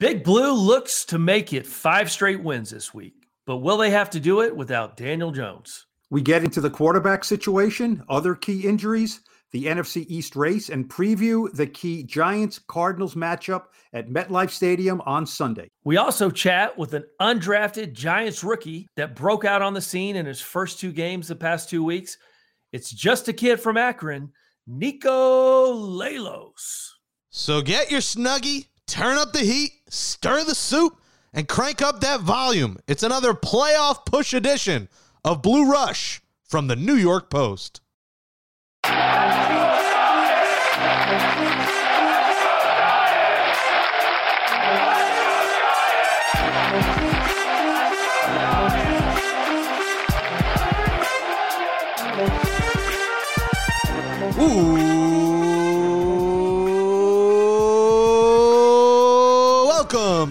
Big Blue looks to make it five straight wins this week, but will they have to do it without Daniel Jones? We get into the quarterback situation, other key injuries, the NFC East race, and preview the key Giants Cardinals matchup at MetLife Stadium on Sunday. We also chat with an undrafted Giants rookie that broke out on the scene in his first two games the past two weeks. It's just a kid from Akron, Niko Lalos. So get your snuggie turn up the heat, stir the soup, and crank up that volume. It's another playoff push edition of Blue Rush from the New York Post. Ooh.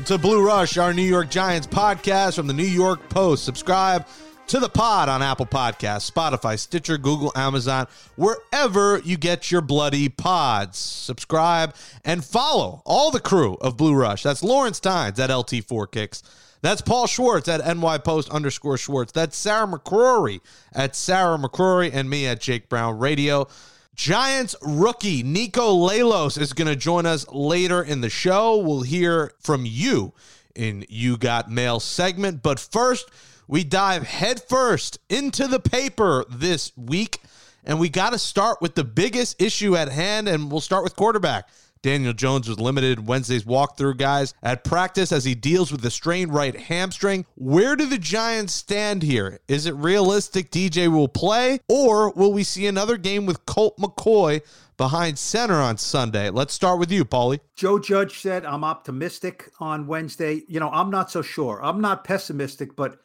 To Blue Rush, our New York Giants podcast from the New York Post. Subscribe to the pod on Apple Podcasts, Spotify, Stitcher, Google, Amazon, wherever you get your bloody pods. Subscribe and follow all the crew of Blue Rush. That's Lawrence Tynes at LT4 Kicks. That's Paul Schwartz at NY Post underscore Schwartz. That's Sarah McCrory at Sarah McCrory and me at Jake Brown Radio. Giants rookie Niko Lalos is going to join us later in the show. We'll hear from you in You Got Mail segment. But first, we dive headfirst into the paper this week. And we got to start with the biggest issue at hand, and we'll start with quarterback. Daniel Jones was limited Wednesday's walkthrough, guys, at practice as he deals with the strained right hamstring. Where do the Giants stand here? Is it realistic DJ will play, or will we see another game with Colt McCoy behind center on Sunday? Let's start with you, Paulie. Joe Judge said, I'm optimistic on Wednesday. You know, I'm not so sure. I'm not pessimistic, but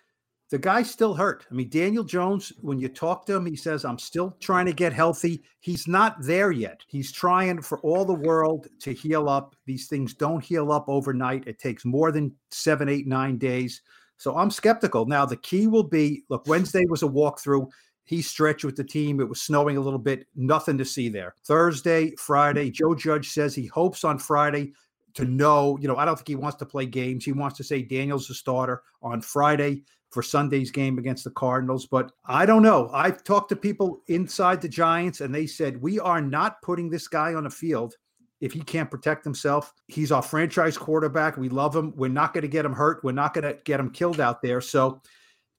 the guy's still hurt. I mean, Daniel Jones, when you talk to him, he says, I'm still trying to get healthy. He's not there yet. He's trying for all the world to heal up. These things don't heal up overnight. It takes more than seven, eight, nine days. So I'm skeptical. Now, the key will be look, Wednesday was a walkthrough. He stretched with the team. It was snowing a little bit, nothing to see there. Thursday, Friday, Joe Judge says he hopes on Friday to know, you know, I don't think he wants to play games. He wants to say Daniel's the starter on Friday for Sunday's game against the Cardinals. But I don't know. I've talked to people inside the Giants, and they said, We are not putting this guy on the field if he can't protect himself. He's our franchise quarterback. We love him. We're not going to get him hurt. We're not going to get him killed out there. So,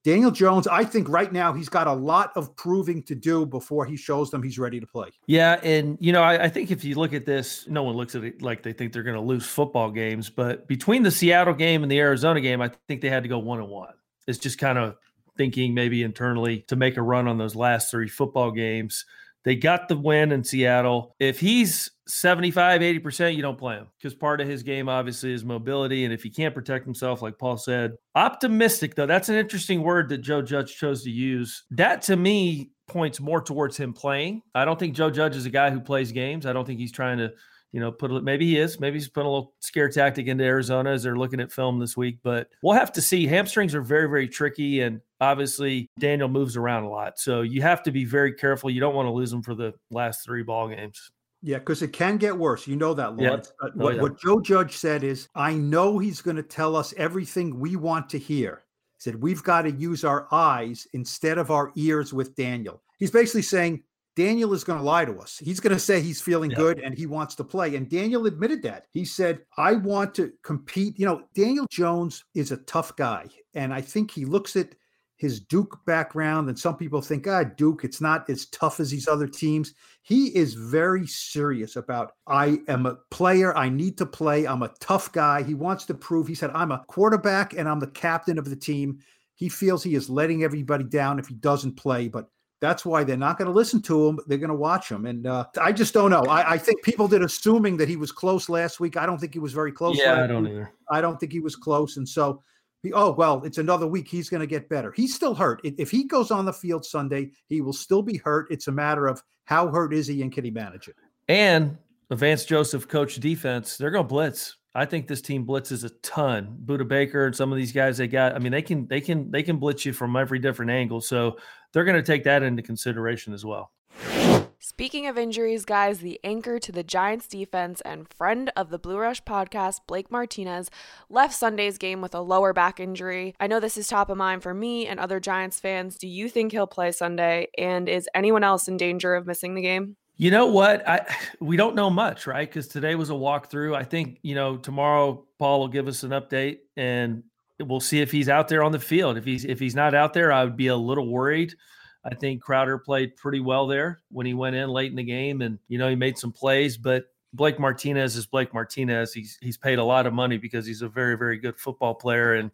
Daniel Jones, I think right now he's got a lot of proving to do before he shows them he's ready to play. Yeah. And, you know, I, I think if you look at this, no one looks at it like they think they're going to lose football games. But between the Seattle game and the Arizona game, I think they had to go one and one is just kind of thinking maybe internally to make a run on those last three football games. They got the win in Seattle. If he's 75, 80%, you don't play him because part of his game obviously is mobility. And if he can't protect himself, like Paul said, optimistic, though, that's an interesting word that Joe Judge chose to use. That to me points more towards him playing. I don't think Joe Judge is a guy who plays games. I don't think he's trying to you know, put a, maybe he is, maybe he's putting a little scare tactic into Arizona as they're looking at film this week, but we'll have to see. Hamstrings are very, very tricky, and obviously Daniel moves around a lot, so you have to be very careful. You don't want to lose him for the last three ball games. Yeah, because it can get worse. You know that, Lord. Yeah. Oh, what, yeah. what Joe Judge said is, I know he's going to tell us everything we want to hear. He said, We've got to use our eyes instead of our ears with Daniel. He's basically saying, Daniel is going to lie to us. He's going to say he's feeling yeah. good and he wants to play. And Daniel admitted that. He said, I want to compete. You know, Daniel Jones is a tough guy. And I think he looks at his Duke background, and some people think, ah, Duke, it's not as tough as these other teams. He is very serious about, I am a player. I need to play. I'm a tough guy. He wants to prove. He said, I'm a quarterback and I'm the captain of the team. He feels he is letting everybody down if he doesn't play. But that's why they're not going to listen to him. They're going to watch him. And uh, I just don't know. I, I, think people did assuming that he was close last week. I don't think he was very close. Yeah, I don't week. either. I don't think he was close. And so, he, oh, well, it's another week. He's going to get better. He's still hurt. If he goes on the field Sunday, he will still be hurt. It's a matter of how hurt is he and can he manage it? And Vance Joseph coach defense, they're going to blitz. I think this team blitzes a ton. Budda Baker and some of these guys they got. I mean, they can they can they can blitz you from every different angle. So they're going to take that into consideration as well. Speaking of injuries, guys, the anchor to the Giants defense and friend of the Blue Rush podcast, Blake Martinez, left Sunday's game with a lower back injury. I know this is top of mind for me and other Giants fans. Do you think he'll play Sunday? And is anyone else in danger of missing the game? You know what? I we don't know much, right? Because today was a walkthrough. I think you know tomorrow Paul will give us an update, and we'll see if he's out there on the field. If he's if he's not out there, I would be a little worried. I think Crowder played pretty well there when he went in late in the game, and you know he made some plays. But Blake Martinez is Blake Martinez. He's he's paid a lot of money because he's a very very good football player, and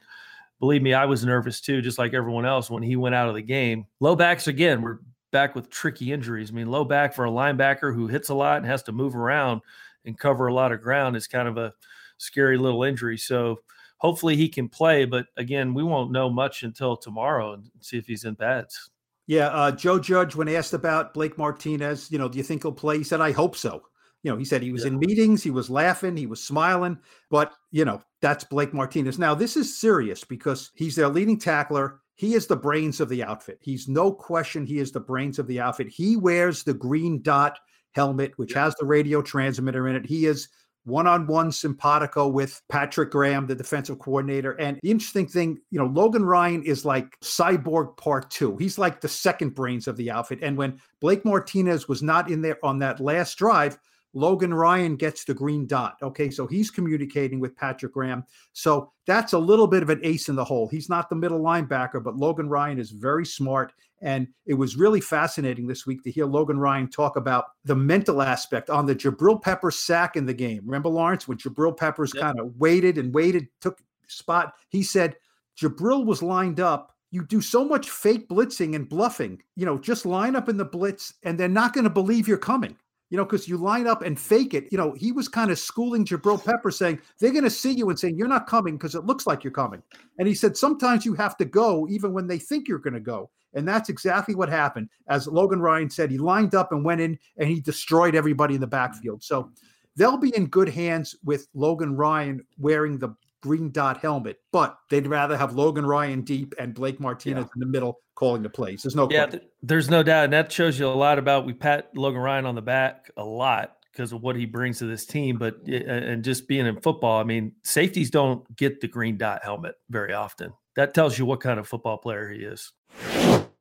believe me, I was nervous too, just like everyone else when he went out of the game. Low backs again were back with tricky injuries. I mean, low back for a linebacker who hits a lot and has to move around and cover a lot of ground is kind of a scary little injury. So hopefully he can play, but again, we won't know much until tomorrow and see if he's in pads. Yeah, uh, Joe Judge, when asked about Blake Martinez, you know, do you think he'll play? He said, "I hope so." You know, he said he was yeah. in meetings, he was laughing, he was smiling, but you know, that's Blake Martinez. Now, this is serious because he's their leading tackler. He is the brains of the outfit. He's no question he is the brains of the outfit. He wears the green dot helmet, which yeah. has the radio transmitter in it. He is one on one simpatico with Patrick Graham, the defensive coordinator. And the interesting thing, you know, Logan Ryan is like cyborg part two. He's like the second brains of the outfit. And when Blake Martinez was not in there on that last drive, Logan Ryan gets the green dot. Okay, so he's communicating with Patrick Graham. So that's a little bit of an ace in the hole. He's not the middle linebacker, but Logan Ryan is very smart. And it was really fascinating this week to hear Logan Ryan talk about the mental aspect on the Jabrill Pepper sack in the game. Remember, Lawrence, when Jabrill Peppers yep. kind of waited and waited, took spot, he said, Jabrill was lined up you do so much fake blitzing and bluffing. You know, just line up in the blitz and they're not going to believe you're coming you know, because you line up and fake it. You know, he was kind of schooling Jabrill Pepper saying, they're going to see you and saying, you're not coming because it looks like you're coming. And he said, sometimes you have to go even when they think you're going to go. And that's exactly what happened. As Logan Ryan said, he lined up and went in and he destroyed everybody in the backfield. So they'll be in good hands with Logan Ryan wearing the green dot helmet, but they'd rather have Logan Ryan deep and Blake Martinez yeah. in the middle calling the plays. There's no yeah, th- there's no doubt, and that shows you a lot about we pat Logan Ryan on the back a lot because of what he brings to this team. But and just being in football, I mean, safeties don't get the green dot helmet very often. That tells you what kind of football player he is.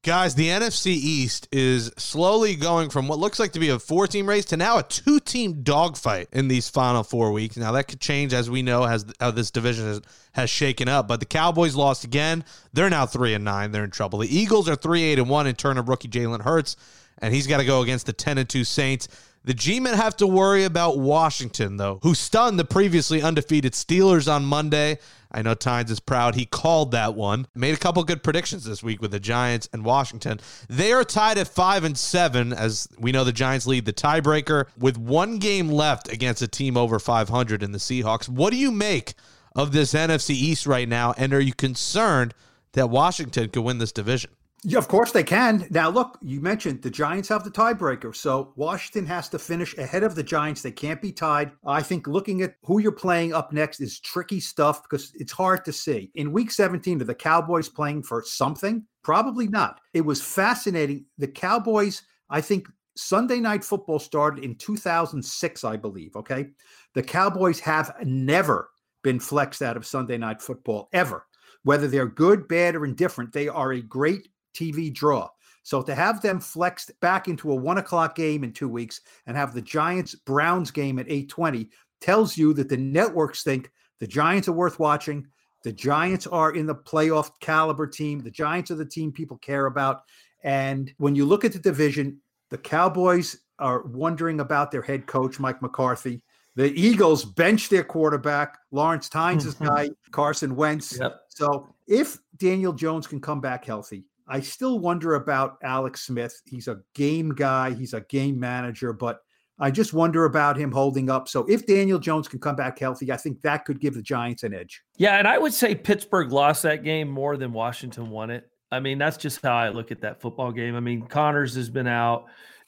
Guys, the NFC East is slowly going from what looks like to be a four team race to now a two team dogfight in these final four weeks. Now, that could change as we know as how this division has, has shaken up. But the Cowboys lost again. They're now three and nine. They're in trouble. The Eagles are three, eight, and one in turn of rookie Jalen Hurts, and he's got to go against the 10 and 2 Saints. The G men have to worry about Washington, though, who stunned the previously undefeated Steelers on Monday. I know Tynes is proud. He called that one. Made a couple good predictions this week with the Giants and Washington. They are tied at five and seven, as we know the Giants lead the tiebreaker with one game left against a team over 500 in the Seahawks. What do you make of this NFC East right now? And are you concerned that Washington could win this division? Yeah, of course they can. Now, look, you mentioned the Giants have the tiebreaker. So Washington has to finish ahead of the Giants. They can't be tied. I think looking at who you're playing up next is tricky stuff because it's hard to see. In week 17, are the Cowboys playing for something? Probably not. It was fascinating. The Cowboys, I think Sunday night football started in 2006, I believe. Okay. The Cowboys have never been flexed out of Sunday night football, ever. Whether they're good, bad, or indifferent, they are a great TV draw. So to have them flexed back into a one o'clock game in two weeks and have the Giants Browns game at 820 tells you that the networks think the Giants are worth watching. The Giants are in the playoff caliber team. The Giants are the team people care about. And when you look at the division, the Cowboys are wondering about their head coach, Mike McCarthy. The Eagles bench their quarterback, Lawrence Tynes' mm-hmm. guy, Carson Wentz. Yep. So if Daniel Jones can come back healthy, I still wonder about Alex Smith. He's a game guy, he's a game manager, but I just wonder about him holding up. So if Daniel Jones can come back healthy, I think that could give the Giants an edge. Yeah, and I would say Pittsburgh lost that game more than Washington won it. I mean, that's just how I look at that football game. I mean, Connors has been out.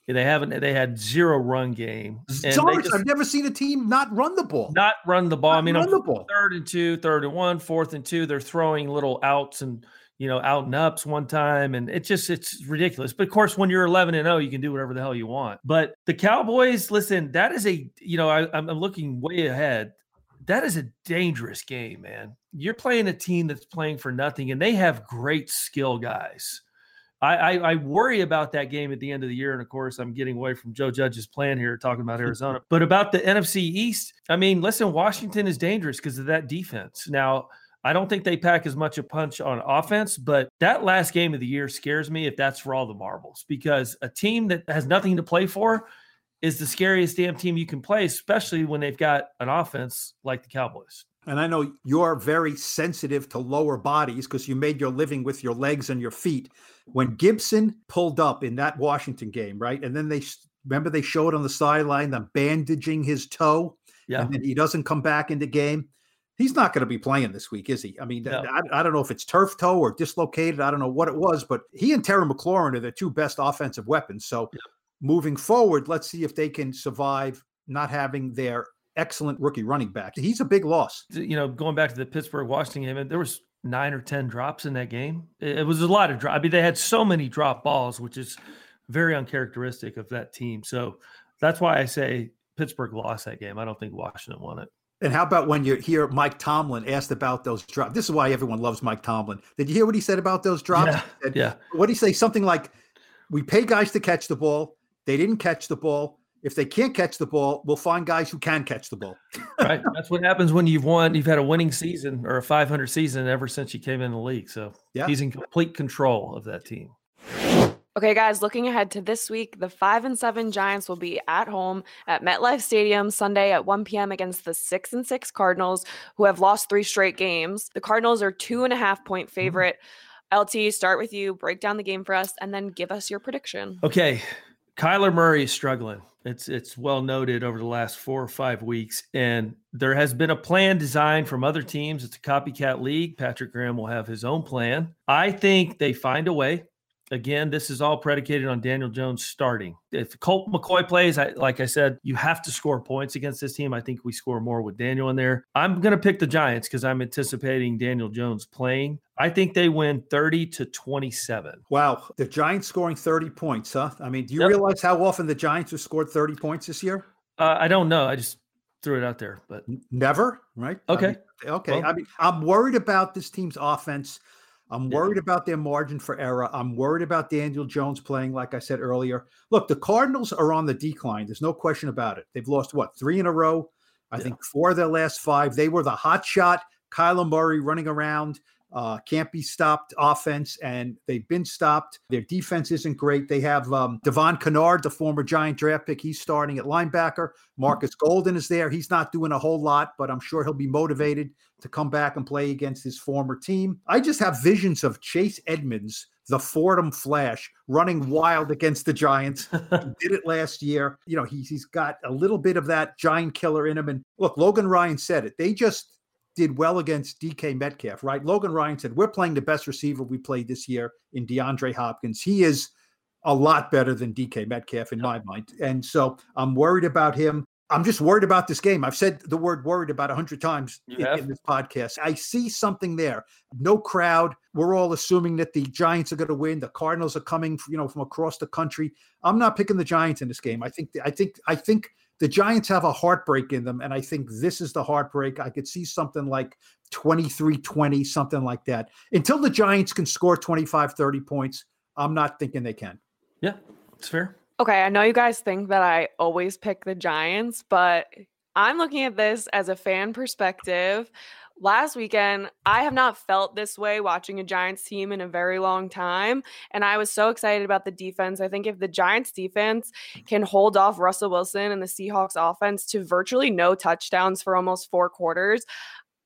They haven't. They had zero run game. And just, I've never seen a team not run the ball. Not run the ball. Not I mean, run the ball. third and two, third and one, fourth and two. They're throwing little outs and you know, out and ups one time. And it just, it's ridiculous. But of course, when you're 11 and 0, you can do whatever the hell you want. But the Cowboys, listen, that is a, you know, I, I'm looking way ahead. That is a dangerous game, man. You're playing a team that's playing for nothing, and they have great skill guys. I, I, I, worry about that game at the end of the year. And of course, I'm getting away from Joe Judge's plan here, talking about Arizona. but about the NFC East, I mean, listen, Washington is dangerous because of that defense. Now, I don't think they pack as much a punch on offense, but that last game of the year scares me if that's for all the marbles because a team that has nothing to play for is the scariest damn team you can play, especially when they've got an offense like the Cowboys. And I know you're very sensitive to lower bodies because you made your living with your legs and your feet. When Gibson pulled up in that Washington game, right? And then they remember they showed on the sideline them bandaging his toe. Yeah. And then he doesn't come back into game he's not going to be playing this week, is he? I mean, no. I, I, don't know if it's turf toe or dislocated. I don't know what it was, but he and Terry McLaurin are the two best offensive weapons. So yeah. moving forward, let's see if they can survive not having their excellent rookie running back. He's a big loss. You know, going back to the Pittsburgh Washington game, there was nine or ten drops in that game. It was a lot of drop. I mean, they had so many drop balls, which is very uncharacteristic of that team. So that's why I say Pittsburgh lost that game. I don't think Washington won it. And how about when you hear Mike Tomlin asked about those drops? This is why everyone loves Mike Tomlin. Did you hear what he said about those drops? Yeah. Said, yeah. What did he say? Something like, "We pay guys to catch the ball. They didn't catch the ball. If they can't catch the ball, we'll find guys who can catch the ball." right. That's what happens when you've won. You've had a winning season or a 500 season ever since you came in the league. So yeah. he's in complete control of that team. Okay, guys, looking ahead to this week, the 5 and 7 Giants will be at home at MetLife Stadium Sunday at 1 p.m. against the 6 and 6 Cardinals, who have lost three straight games. The Cardinals are two and a half point mm-hmm. favorite. Mm-hmm. LT, start with you, break down the game for us, and then give us your prediction. Okay. Kyler Murray is struggling. It's it's well noted over the last four or five weeks, and there has been a plan designed from other teams. It's a copycat league. Patrick Graham will have his own plan. I think they find a way again, this is all predicated on Daniel Jones starting. If Colt McCoy plays, I, like I said, you have to score points against this team. I think we score more with Daniel in there. I'm going to pick the Giants because I'm anticipating Daniel Jones playing. I think they win 30 to 27. Wow. The Giants scoring 30 points, huh? I mean, do you yep. realize how often the Giants have scored 30 points this year? Uh, I don't know. I just threw it out there, but never, right? Okay. I mean, okay. Well, I mean, I'm worried about this team's offense. I'm worried about their margin for error. I'm worried about Daniel Jones playing, like I said earlier. Look, the Cardinals are on the decline. There's no question about it. They've lost what three in a row. I yeah. think four of their last five. They were the hot shot. Kyler Murray running around uh, can't be stopped offense, and they've been stopped. Their defense isn't great. They have um, Devon Kennard, the former Giant draft pick. He's starting at linebacker. Marcus Golden is there. He's not doing a whole lot, but I'm sure he'll be motivated to come back and play against his former team. I just have visions of Chase Edmonds the Fordham Flash running wild against the Giants. did it last year. You know, he's he's got a little bit of that giant killer in him. And look, Logan Ryan said it. They just did well against DK Metcalf, right? Logan Ryan said, We're playing the best receiver we played this year in DeAndre Hopkins. He is a lot better than DK Metcalf in my mind. And so I'm worried about him. I'm just worried about this game. I've said the word worried about 100 times in, in, this podcast. I see something there. No crowd. We're all assuming that the Giants are going to win. The Cardinals are coming, you know, from across the country. I'm not picking the Giants in this game. I think I think I think the Giants have a heartbreak in them. And I think this is the heartbreak. I could see something like 23 20, something like that. Until the Giants can score 25, 30 points, I'm not thinking they can. Yeah, it's fair. Okay. I know you guys think that I always pick the Giants, but I'm looking at this as a fan perspective last weekend, I have not felt this way watching a Giants team in a very long time. And I was so excited about the defense. I think if the Giants defense can hold off Russell Wilson and the Seahawks offense to virtually no touchdowns for almost four quarters,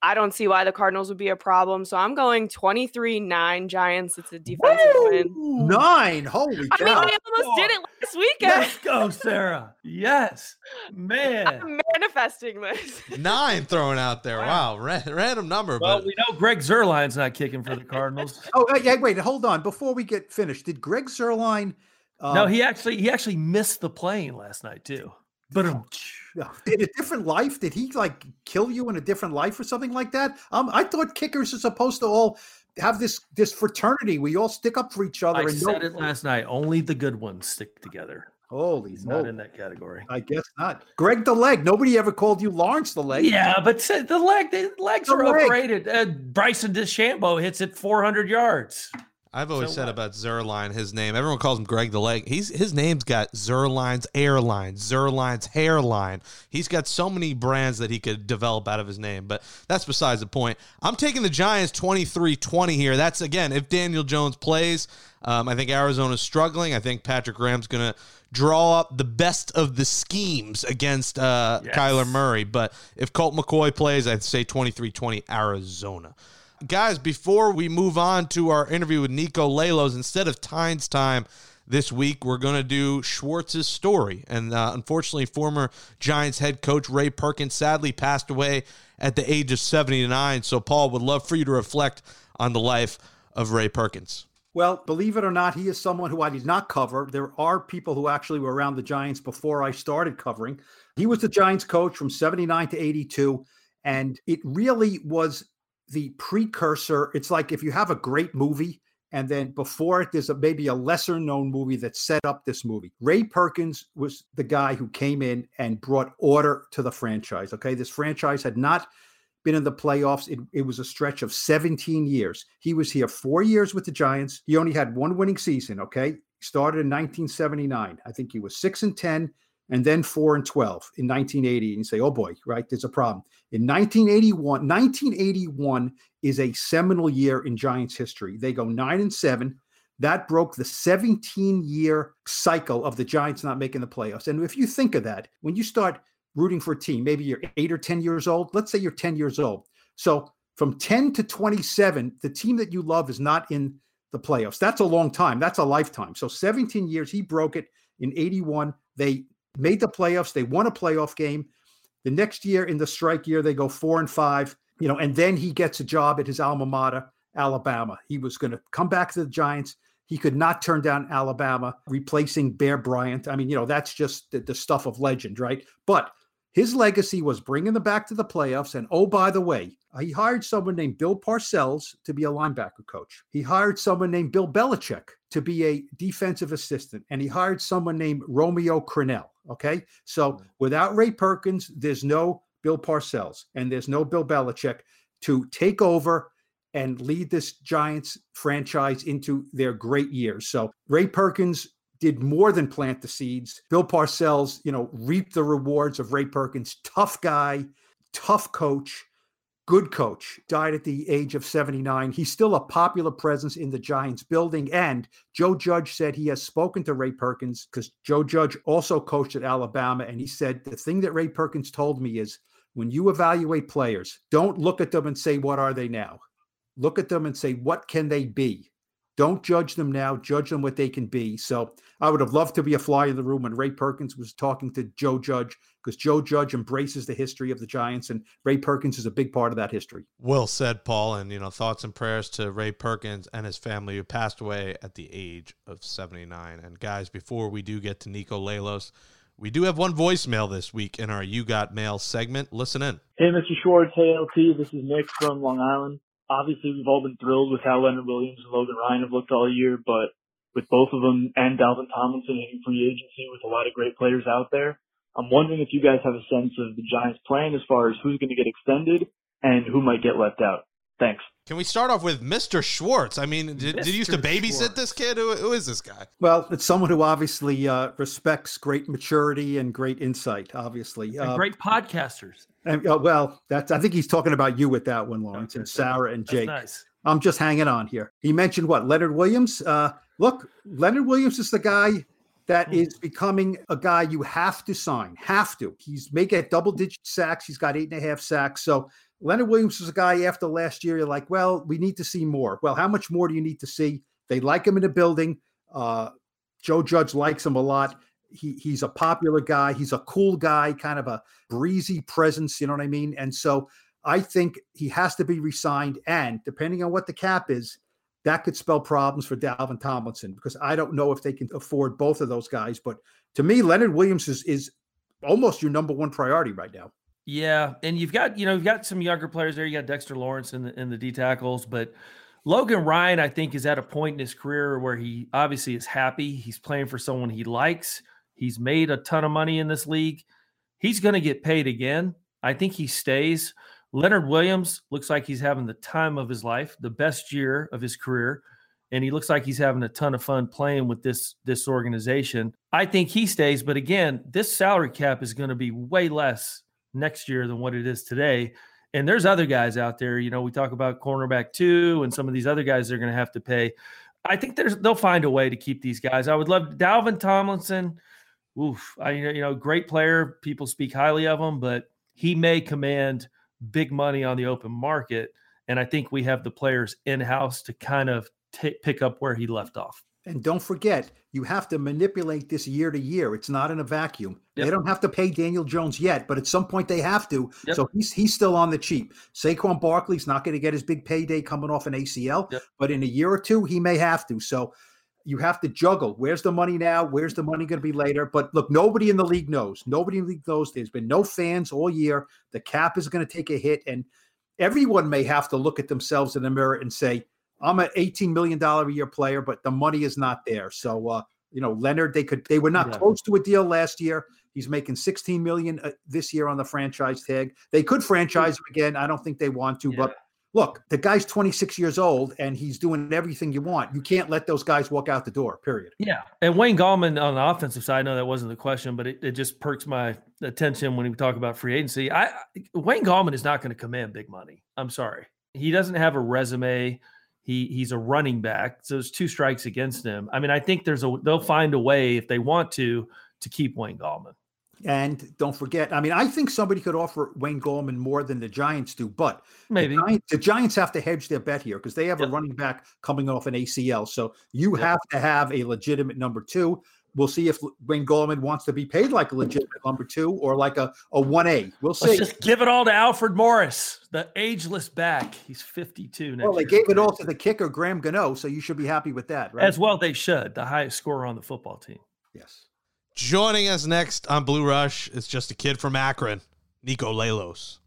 I don't see why the Cardinals would be a problem. So I'm going 23 9 Giants. It's a defensive Woo! win. Nine. Holy cow. I mean, they almost did it last weekend. Let's go, Sarah. Yes. Man. I'm manifesting this. Nine thrown out there. Wow. wow. random number. Well, but... we know Greg Zuerlein's not kicking for the Cardinals. oh, yeah. Wait, hold on. Before we get finished, did Greg Zuerlein. Um... no, he actually he actually missed the plane last night too. But in a different life, did he like kill you in a different life or something like that? Um, I thought kickers are supposed to all have this this fraternity. We all stick up for each other. I said know- it last night. Only the good ones stick together. Holy He's not in that category. I guess not. Greg the leg. Nobody ever called you Lawrence the leg. Yeah, but the leg, the legs The are leg. overrated. Uh, Bryson DeChambeau hits it 400 yards. I've always So said what? about Zuerlein, his name. Everyone calls him Greg the Leg. He's his name's got Zuerlein's airline, Zuerlein's hairline. He's got so many brands that he could develop out of his name, but that's besides the point. I'm taking the Giants 23-20 here. That's again if Daniel Jones plays. Um, I think Arizona's struggling. I think Patrick Graham's going to draw up the best of the schemes against uh, Yes. Kyler Murray. But if Colt McCoy plays, I'd say 23-20 Arizona guys, before we move on to our interview with Niko Lalos, instead of Tynes time this week, we're going to do Schwartz's story. And uh, unfortunately, former Giants head coach Ray Perkins sadly passed away at the age of 79. So, Paul, would love for you to reflect on the life of Ray Perkins. Well, believe it or not, he is someone who I did not cover. There are people who actually were around the Giants before I started covering. He was the Giants coach from 79 to 82. And it really was the precursor. It's like if you have a great movie and then before it, there's a, maybe a lesser known movie that set up this movie. Ray Perkins was the guy who came in and brought order to the franchise. Okay. This franchise had not been in the playoffs. It, it was a stretch of 17 years. He was here four years with the Giants. He only had one winning season. Okay. Started in 1979. I think he was six and 10 and then four and 12 in 1980. And you say, oh boy, right, there's a problem. In 1981, 1981 is a seminal year in Giants history. They go nine and seven. That broke the 17 year cycle of the Giants not making the playoffs. And if you think of that, when you start rooting for a team, maybe you're eight or 10 years old, let's say you're 10 years old. So from 10 to 27, the team that you love is not in the playoffs. That's a long time. That's a lifetime. So 17 years, he broke it in 81. They made the playoffs. They won a playoff game. The next year in the strike year, they go four and five, you know, and then he gets a job at his alma mater, Alabama. He was going to come back to the Giants. He could not turn down Alabama, replacing Bear Bryant. I mean, you know, that's just the, the stuff of legend, right? But his legacy was bringing them back to the playoffs. And oh, by the way, he hired someone named Bill Parcells to be a linebacker coach. He hired someone named Bill Belichick to be a defensive assistant. And he hired someone named Romeo Crennel. Okay. So hmm. without Ray Perkins, there's no Bill Parcells and there's no Bill Belichick to take over and lead this Giants franchise into their great years. So Ray Perkins did more than plant the seeds. Bill Parcells, you know, reaped the rewards of Ray Perkins. Tough guy, tough coach, good coach. Died at the age of 79. He's still a popular presence in the Giants building. And Joe Judge said he has spoken to Ray Perkins because Joe Judge also coached at Alabama. And he said, the thing that Ray Perkins told me is when you evaluate players, don't look at them and say, what are they now? Look at them and say, what can they be? Don't judge them now, judge them what they can be. So I would have loved to be a fly in the room when Ray Perkins was talking to Joe Judge because Joe Judge embraces the history of the Giants and Ray Perkins is a big part of that history. Well said, Paul. And, you know, thoughts and prayers to Ray Perkins and his family who passed away at the age of 79. And, guys, before we do get to Niko Lalos, we do have one voicemail this week in our You Got Mail segment. Listen in. Hey, Mr. Schwartz. Hey, LT. This is Nick from Long Island. Obviously, we've all been thrilled with how Leonard Williams and Logan Ryan have looked all year, but with both of them and Dalvin Tomlinson hitting free agency with a lot of great players out there, I'm wondering if you guys have a sense of the Giants' plan as far as who's going to get extended and who might get left out. Thanks. Can we start off with Mr. Schwartz? I mean, did, did you used to babysit Schwartz. this kid? Who, who is this guy? Well, it's someone who obviously uh, respects great maturity and great insight, obviously. And Uh, great podcasters. And, uh, well, that's I think he's talking about you with that one, Lawrence, Okay, and Sarah and Jake. nice. I'm just hanging on here. He mentioned what Leonard Williams. Uh, look, Leonard Williams is the guy that Hmm. is becoming a guy you have to sign. Have to. He's making double digit sacks. He's got eight and a half sacks. So Leonard Williams is a guy after last year. You're like, well, we need to see more. Well, how much more do you need to see? They like him in the building. Uh, Joe Judge likes him a lot. He, he's a popular guy. He's a cool guy, kind of a breezy presence. You know what I mean? And so I think he has to be resigned. And depending on what the cap is, that could spell problems for Dalvin Tomlinson because I don't know if they can afford both of those guys. But to me, Leonard Williams is, is almost your number one priority right now. Yeah, and you've got you know you've got some younger players there. You got Dexter Lawrence in the in the D tackles, but Logan Ryan, I think, is at a point in his career where he obviously is happy. He's playing for someone he likes. He's made a ton of money in this league. He's going to get paid again. I think he stays. Leonard Williams looks like he's having the time of his life, the best year of his career, and he looks like he's having a ton of fun playing with this this organization. I think he stays, but again, this salary cap is going to be way less next year than what it is today. And there's other guys out there, you know, we talk about cornerback two and some of these other guys they're going to have to pay. I think there's they'll find a way to keep these guys. I would love Dalvin Tomlinson. Oof, I you know, great player. People speak highly of him, but he may command big money on the open market. And I think we have the players in house to kind of t- pick up where he left off. And don't forget, you have to manipulate this year to year. It's not in a vacuum. Yep. They don't have to pay Daniel Jones yet, but at some point they have to. Yep. So he's he's still on the cheap. Saquon Barkley's not going to get his big payday coming off an ACL, yep. but in a year or two he may have to. So you have to juggle. Where's the money now? Where's the money going to be later? But look, nobody in the league knows. Nobody in the league knows. There's been no fans all year. The cap is going to take a hit, and everyone may have to look at themselves in the mirror and say, "I'm an 18 million dollar a year player, but the money is not there." So, uh, you know, Leonard, they could they were not yeah. close to a deal last year. He's making 16 million uh, this year on the franchise tag. They could franchise him again. I don't think they want to, yeah. but look, the guy's 26 years old and he's doing everything you want. You can't let those guys walk out the door, period. Yeah. And Wayne Gallman on the offensive side, I know that wasn't the question, but it, it just perks my attention when we talk about free agency. I Wayne Gallman is not going to command big money. I'm sorry. He doesn't have a resume. He he's a running back. So there's two strikes against him. I mean, I think there's a they'll find a way if they want to to keep Wayne Gallman. And don't forget, I mean, I think somebody could offer Wayne Gallman more than the Giants do, but maybe the Giants, the Giants have to hedge their bet here because they have yep. a running back coming off an ACL. So you yep. have to have a legitimate number two. We'll see if Wayne Gallman wants to be paid like a legitimate number two or like a, a 1A. We'll see. Let's just give it all to Alfred Morris, the ageless back. He's 52 now. Well, they gave it all to the kicker, Graham Gano, so you should be happy with that, right? As well, they should. The highest scorer on the football team. Yes. Joining us next on Blue Rush is just a kid from Akron, Niko Lalos.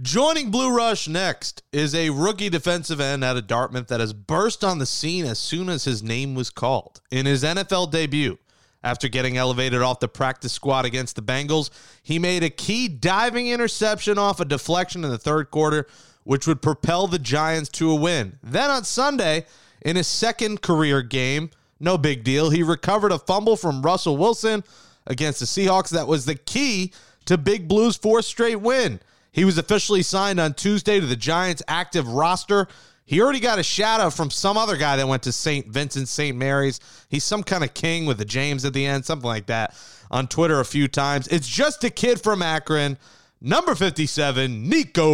Joining Blue Rush next is a rookie defensive end out of Dartmouth that has burst on the scene as soon as his name was called. In his NFL debut, after getting elevated off the practice squad against the Bengals, he made a key diving interception off a deflection in the third quarter, which would propel the Giants to a win. Then on Sunday, in his second career game. No big deal. He recovered a fumble from Russell Wilson against the Seahawks that was the key to Big Blue's fourth straight win. He was officially signed on Tuesday to the Giants' active roster. He already got a shout out from some other guy that went to St. Vincent, St. Mary's. He's some kind of king with the James at the end, something like that, on Twitter a few times. It's just a kid from Akron, number 57, Niko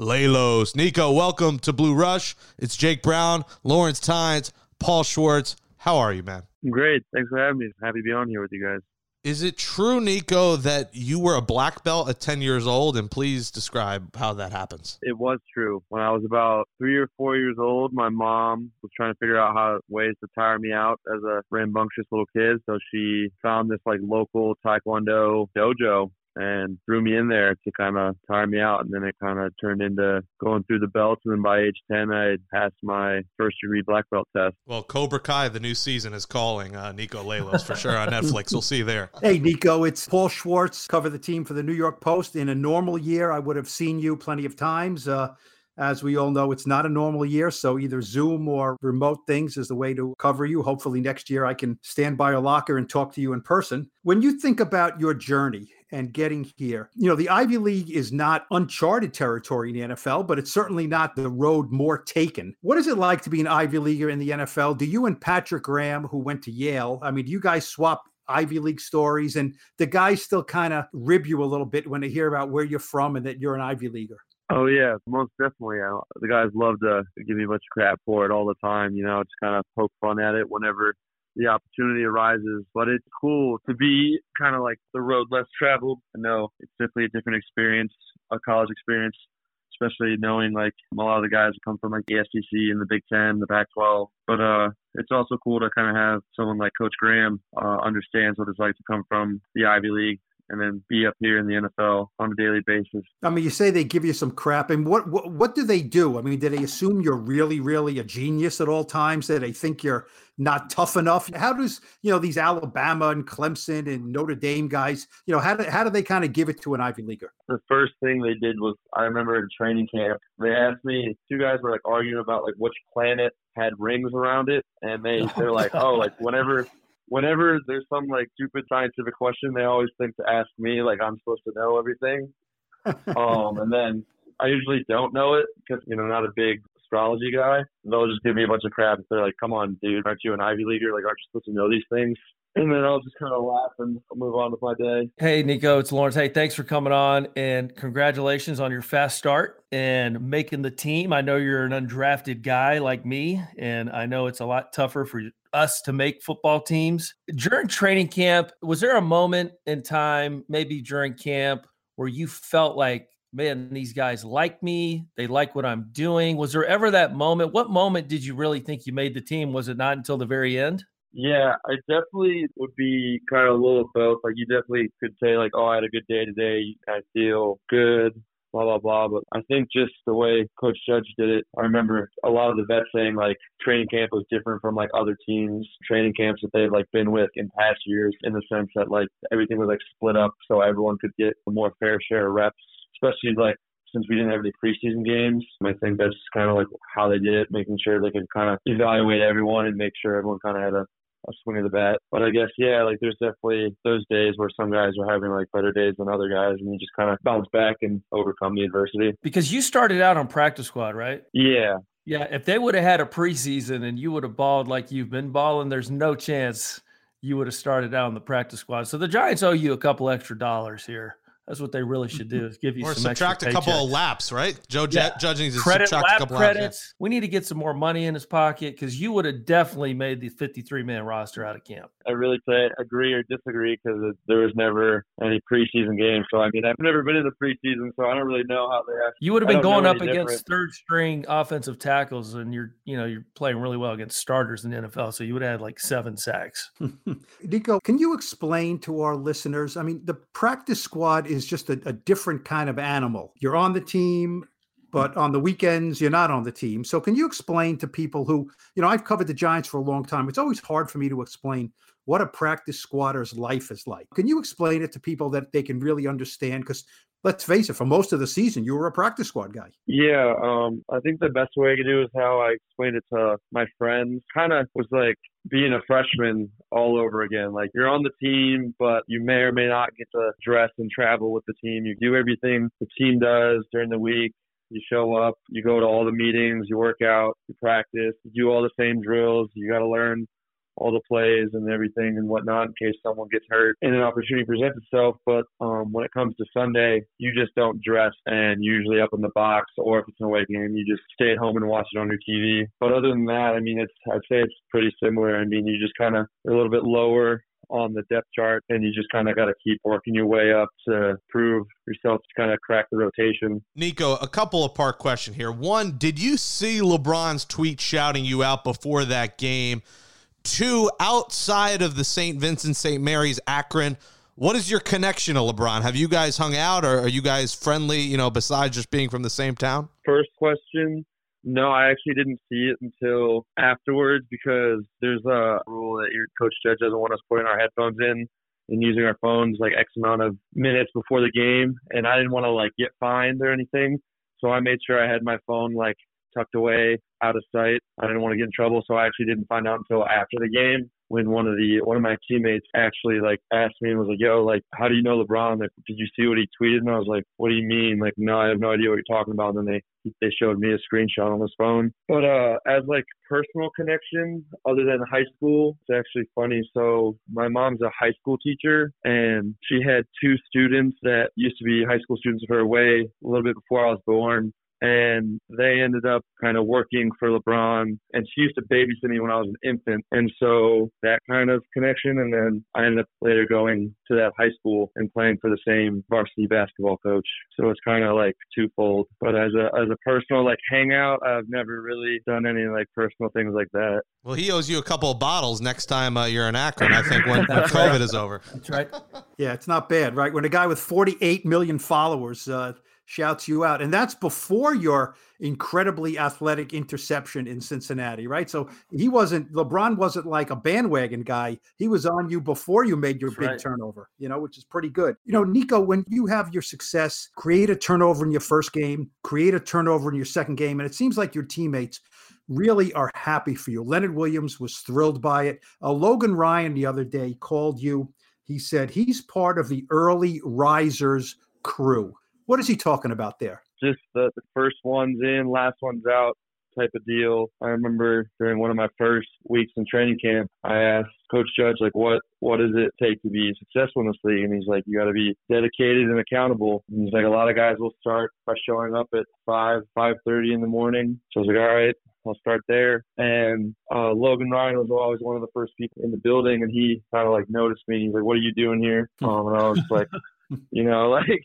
Lalos. Niko, welcome to Blue Rush. It's Jake Brown, Lawrence Tynes, Paul Schwartz. How are you, man? I'm great. Thanks for having me. Happy to be on here with you guys. Is it true, Nico, that you were a black belt at 10 years old? And please describe how that happens. It was true. When I was about three or four years old, my mom was trying to figure out how ways to tire me out as a rambunctious little kid. So she found this like local Taekwondo dojo and threw me in there to kind of tire me out. And then it kind of turned into going through the belts. And then by age 10, I had passed my first degree black belt test. Well, Cobra Kai, the new season, is calling uh, Niko Lalos for sure on Netflix. We'll see you there. Hey, Niko, it's Paul Schwartz, cover the team for the New York Post. In a normal year, I would have seen you plenty of times. Uh, as we all know, it's not a normal year. So either Zoom or remote things is the way to cover you. Hopefully, next year I can stand by a locker and talk to you in person. When you think about your journey and getting here, you know, the Ivy League is not uncharted territory in the NFL, but it's certainly not the road more taken. What is it like to be an Ivy Leaguer in the NFL? Do you and Patrick Graham, who went to Yale, I mean, do you guys swap Ivy League stories and the guys still kind of rib you a little bit when they hear about where you're from and that you're an Ivy Leaguer? Oh yeah, most definitely. the guys love to give me a bunch of crap for it all the time. You know, just kind of poke fun at it whenever the opportunity arises. But it's cool to be kind of like the road less traveled. I know it's definitely a different experience, a college experience, especially knowing like a lot of the guys that come from like the SEC and the Big Ten, the Pac-12. But uh, it's also cool to kind of have someone like Coach Graham uh, understands what it's like to come from the Ivy League and then be up here in the NFL on a daily basis. I mean, you say they give you some crap, and what what, what do they do? I mean, do they assume you're really, really a genius at all times? Do they think you're not tough enough? How does you know these Alabama and Clemson and Notre Dame guys? You know, how do how do they kind of give it to an Ivy leaguer? The first thing they did was I remember in training camp they asked me two guys were like arguing about like which planet had rings around it, and they Oh, they're like, oh, like whenever whenever there's some like stupid scientific question, they always think to ask me like I'm supposed to know everything. um, and then I usually don't know it because you know not a big astrology guy. They'll just give me a bunch of crap. They're like, "Come on, dude, aren't you an Ivy leaguer? Like, aren't you supposed to know these things?" And then I'll just kind of laugh and move on with my day. Hey, Niko, it's Lawrence. Hey, thanks for coming on and congratulations on your fast start and making the team. I know you're an undrafted guy like me, and I know it's a lot tougher for us to make football teams. During training camp, was there a moment in time, maybe during camp, where you felt like, man, these guys like me? They like what I'm doing. Was there ever that moment? What moment did you really think you made the team? Was it not until the very end? Yeah, I definitely would be kind of a little both. Like you definitely could say like, "Oh, I had a good day today. I feel good." Blah blah blah. But I think just the way Coach Judge did it, I remember a lot of the vets saying like training camp was different from like other teams training camps that they've like been with in past years, in the sense that like everything was like split up so everyone could get a more fair share of reps, especially like since we didn't have any preseason games. I think that's kind of like how they did it, making sure they could kind of evaluate everyone and make sure everyone kind of had a a swing of the bat. But I guess yeah, like there's definitely those days where some guys are having like better days than other guys, and you just kind of bounce back and overcome the adversity. Because you started out on practice squad, right? Yeah, Yeah, if they would have had a preseason and you would have balled like you've been balling, there's no chance you would have started out on the practice squad. So the Giants owe you a couple extra dollars here. That's what they really should do is give you Or some subtract a extra couple of laps, right? Joe Ju- Yeah. Judge needs to credit subtract a lap couple laps. yeah. credits. We need to get some more money in his pocket because you would have definitely made the 53 man roster out of camp. I really say agree or disagree because there was never any preseason games. So I mean, I've never been in the preseason, so I don't really know how they actually. You would have been going up against difference. third string offensive tackles, and you're you know you're playing really well against starters in the NFL. So you would have had like seven sacks. Niko, can you explain to our listeners? I mean, the practice squad is just a, a different kind of animal. You're on the team, but on the weekends, you're not on the team. So, can you explain to people who, you know, I've covered the Giants for a long time. It's always hard for me to explain what a practice squatter's life is like. Can you explain it to people that they can really understand? Because let's face it, for most of the season, you were a practice squad guy. Yeah, um, I think the best way I could do is how I explained it to my friends. Kind of was like being a freshman all over again. Like you're on the team, but you may or may not get to dress and travel with the team. You do everything the team does during the week. You show up, you go to all the meetings, you work out, you practice, you do all the same drills. You got to learn all the plays and everything and whatnot in case someone gets hurt and an opportunity presents itself. But um, when it comes to Sunday, you just don't dress and usually up in the box, or if it's an away game, you just stay at home and watch it on your TV. But other than that, I mean, it's I'd say it's pretty similar. I mean, you just kind of a little bit lower on the depth chart and you just kind of got to keep working your way up to prove yourself to kind of crack the rotation. Niko, a couple of part question here. One, did you see LeBron's tweet shouting you out before that game? Two, outside of the St. Vincent St. Mary's Akron, what is your connection to LeBron? Have you guys hung out or are you guys friendly, you know, besides just being from the same town? First question, no, I actually didn't see it until afterwards because there's a rule that your coach judge doesn't want us putting our headphones in and using our phones like X amount of minutes before the game, and I didn't want to like get fined or anything, so I made sure I had my phone like tucked away out of sight. I didn't want to get in trouble, so I actually didn't find out until after the game when one of the one of my teammates actually like asked me and was like, "Yo, like, how do you know LeBron? Like, did you see what he tweeted?" And I was like, "What do you mean? Like, no, I have no idea what you're talking about." And then they they showed me a screenshot on his phone. But uh, as like personal connection, other than high school, it's actually funny. So my mom's a high school teacher, and she had two students that used to be high school students of her way a little bit before I was born and they ended up kind of working for LeBron. And she used to babysit me when I was an infant, and so that kind of connection. And then I ended up later going to that high school and playing for the same varsity basketball coach. So it's kind of like twofold. But as a as a personal like hangout, I've never really done any like personal things like that. Well, he owes you a couple of bottles next time uh, you're in Akron. I think when, when COVID is over. That's right. Yeah, it's not bad, right? When a guy with 48 million followers uh, shouts you out, and that's before your incredibly athletic interception in Cincinnati, right? So he wasn't LeBron wasn't like a bandwagon guy. He was on you before you made your That's big right. turnover, you know, which is pretty good. You know, Niko, when you have your success, create a turnover in your first game, create a turnover in your second game, and it seems like your teammates really are happy for you. Leonard Williams was thrilled by it. Uh, Logan Ryan the other day called you. He said he's part of the early risers crew. What is he talking about there? just the, the first one's in, last one's out type of deal. I remember during one of my first weeks in training camp, I asked Coach Judge like, what what does it take to be successful in this league? And he's like, you got to be dedicated and accountable. And he's like, a lot of guys will start by showing up at five five thirty in the morning. So I was like, all right. I'll start there. And uh, Logan Ryan was always one of the first people in the building, and he kind of like noticed me. He's like, "What are you doing here?" Um, and I was like, you know, like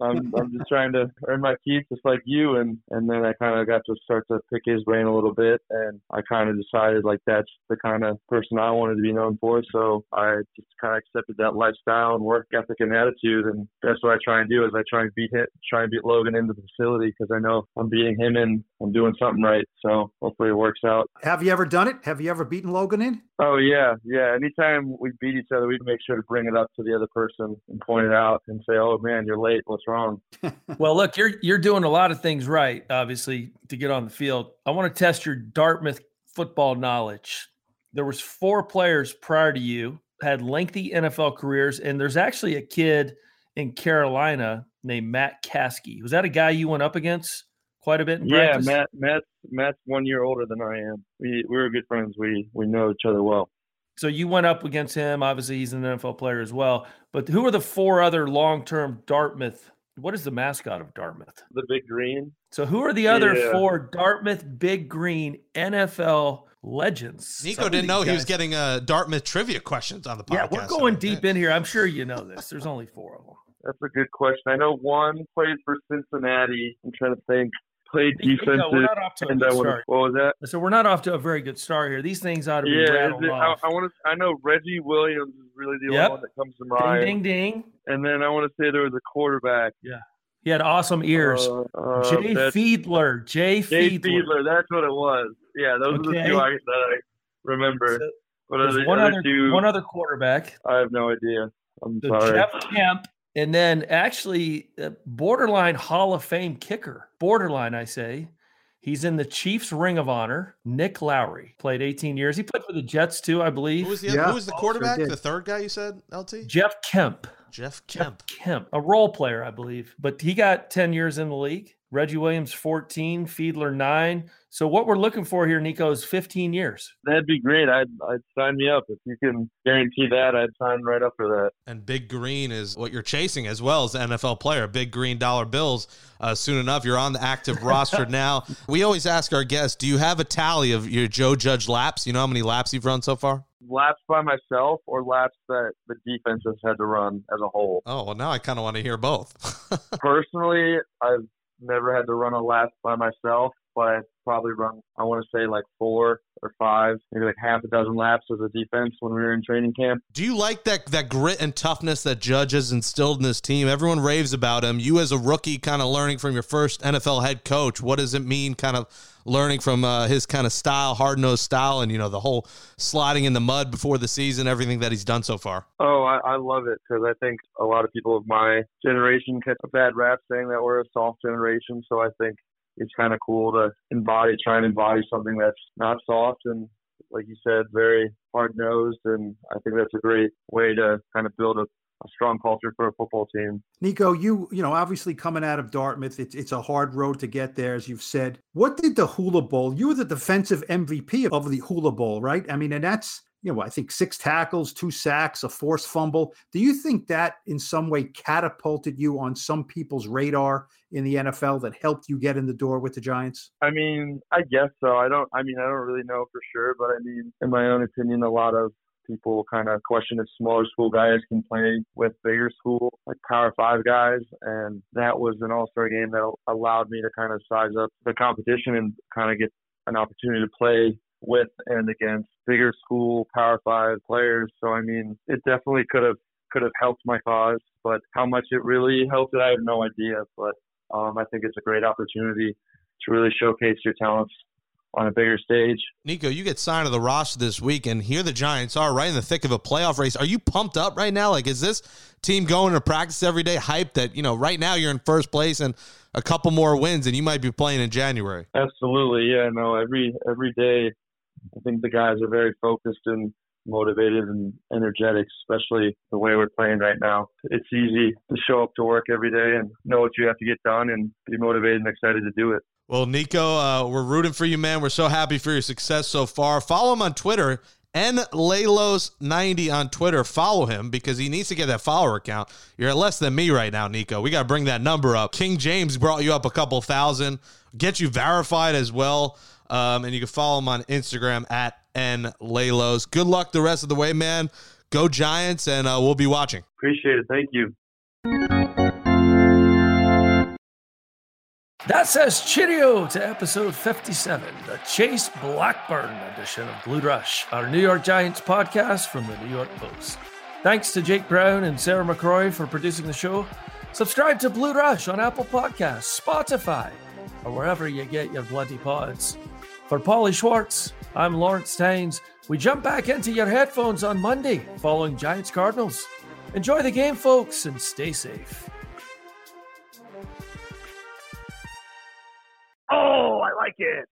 I'm I'm just trying to earn my keep just like you and and then I kind of got to start to pick his brain a little bit and I kind of decided like that's the kind of person I wanted to be known for so I just kind of accepted that lifestyle and work ethic and attitude and that's what I try and do is I try and beat him try and beat Logan into the facility because I know I'm beating him and I'm doing something right so hopefully it works out. Have you ever done it? Have you ever beaten Logan in? Oh yeah, yeah. Anytime we beat each other, we make sure to bring it up to the other person and point it out and say, "Oh man, you're late. What's wrong?" Well, look, you're you're doing a lot of things right, obviously, to get on the field. I want to test your Dartmouth football knowledge. There was four players prior to you had lengthy NFL careers, and there's actually a kid in Carolina named Matt Caskey. Was that a guy you went up against quite a bit? In Yeah, practice? Matt. Matt's Matt's one year older than I am. We we're good friends. We we know each other well. So you went up against him. Obviously, he's an NFL player as well. But who are the four other long-term Dartmouth? What is the mascot of Dartmouth? The big green. So who are the other Yeah. four Dartmouth Big Green NFL legends? Niko of didn't these know he was getting uh, Dartmouth trivia questions on the podcast. Yeah, we're going today. deep in here. I'm sure you know this. There's only four of them. That's a good question. I know one played for Cincinnati. I'm trying to think. Played Niko, we're defensive. not off to a And I wanna- what was that? So we're not off to a very good start here. These things ought to be Yeah, rattled it, I. I want to. I know Reggie Williams is really the Yep. only one that comes to mind. ding, ding, ding. And then I want to say there was a quarterback. Yeah. He had awesome ears. Uh, uh, Jay Fiedler. Jay Jay Fiedler. Fiedler, that's what it was. Yeah, those are the two I, that I remember. So What are the one other other two? one other quarterback. I have no idea. I'm So sorry. Jeff Kemp, and then actually uh, borderline Hall of Fame kicker. Borderline, I say. He's in the Chiefs Ring of Honor. Nick Lowery played 18 years. He played for the Jets too, I believe. Who was the Yeah. who was the Oh, sure quarterback? the third guy you said, LT? Jeff Kemp. Jeff Jeff Kemp. Kemp, a role player, I believe, but he got 10 years in the league. Reggie Williams, 14, Fiedler, nine. So what we're looking for here, Niko, is 15 years. That'd be great. I'd I'd sign me up if you can guarantee that. I'd sign right up for that. And Big Green is what you're chasing as well as the NFL player. Big Green dollar bills. Uh, soon enough, you're on the active roster now. We always ask our guests, do you have a tally of your Joe Judge laps? You know how many laps you've run so far? Laps by myself or laps that the defense has had to run as a whole. Oh, well, now I kind of want to hear both. Personally, I've never had to run a lap by myself, but I've probably run I want to say like four or five, maybe like half a dozen laps as a defense when we were in training camp. Do you like that that grit and toughness that Judge has instilled in this team? Everyone raves about him. You as a rookie, kind of learning from your first NFL head coach. What does it mean, kind of learning from uh, his kind of style, hard nosed style, and you know the whole sliding in the mud before the season, everything that he's done so far. Oh, I, I love it because I think a lot of people of my generation get a bad rap saying that we're a soft generation. So I think it's kind of cool to embody, try and embody something that's not soft and, like you said, very hard nosed. And I think that's a great way to kind of build a, a strong culture for a football team. Niko, you you know, obviously coming out of Dartmouth, it's it's a hard road to get there, as you've said. What did the Hula Bowl? You were the defensive MVP of the Hula Bowl, right? I mean, and that's you know, I think six tackles, two sacks, a forced fumble. Do you think that in some way catapulted you on some people's radar in the NFL that helped you get in the door with the Giants? I mean, I guess so. I don't. I mean, I don't really know for sure, but I mean, in my own opinion, a lot of people kind of question if smaller school guys can play with bigger school, like Power Five guys. And that was an all star game that allowed me to kind of size up the competition and kind of get an opportunity to play with and against bigger school Power Five players. So I mean, it definitely could have could have helped my cause, but how much it really helped it, I have no idea. But um, I think it's a great opportunity to really showcase your talents on a bigger stage. Niko, you get signed to the roster this week, and here the Giants are right in the thick of a playoff race. Are you pumped up right now? Like, is this team going to practice every day, hyped that, you know, right now you're in first place and a couple more wins and you might be playing in January? Absolutely. Yeah, no, every every day I think the guys are very focused and motivated and energetic, especially the way we're playing right now. It's easy to show up to work every day and know what you have to get done and be motivated and excited to do it. Well, Niko, uh, we're rooting for you, man. We're so happy for your success so far. Follow him on Twitter. N Lalos90 on Twitter. Follow him because he needs to get that follower count. You're at less than me right now, Niko. We got to bring that number up. King James brought you up a couple thousand. Get you verified as well. Um, and you can follow him on Instagram at N Lalos. Good luck the rest of the way, man. Go Giants, and uh, we'll be watching. Appreciate it. Thank you. That says cheerio to episode 57, the Chase Blackburn edition of Blue Rush, our New York Giants podcast from the New York Post. Thanks to Jake Brown and Sarah McCroy for producing the show. Subscribe to Blue Rush on Apple Podcasts, Spotify, or wherever you get your bloody pods. For Polly Schwartz, I'm Lawrence Taines. We jump back into your headphones on Monday following Giants Cardinals. Enjoy the game, folks, and stay safe. Oh, I like it.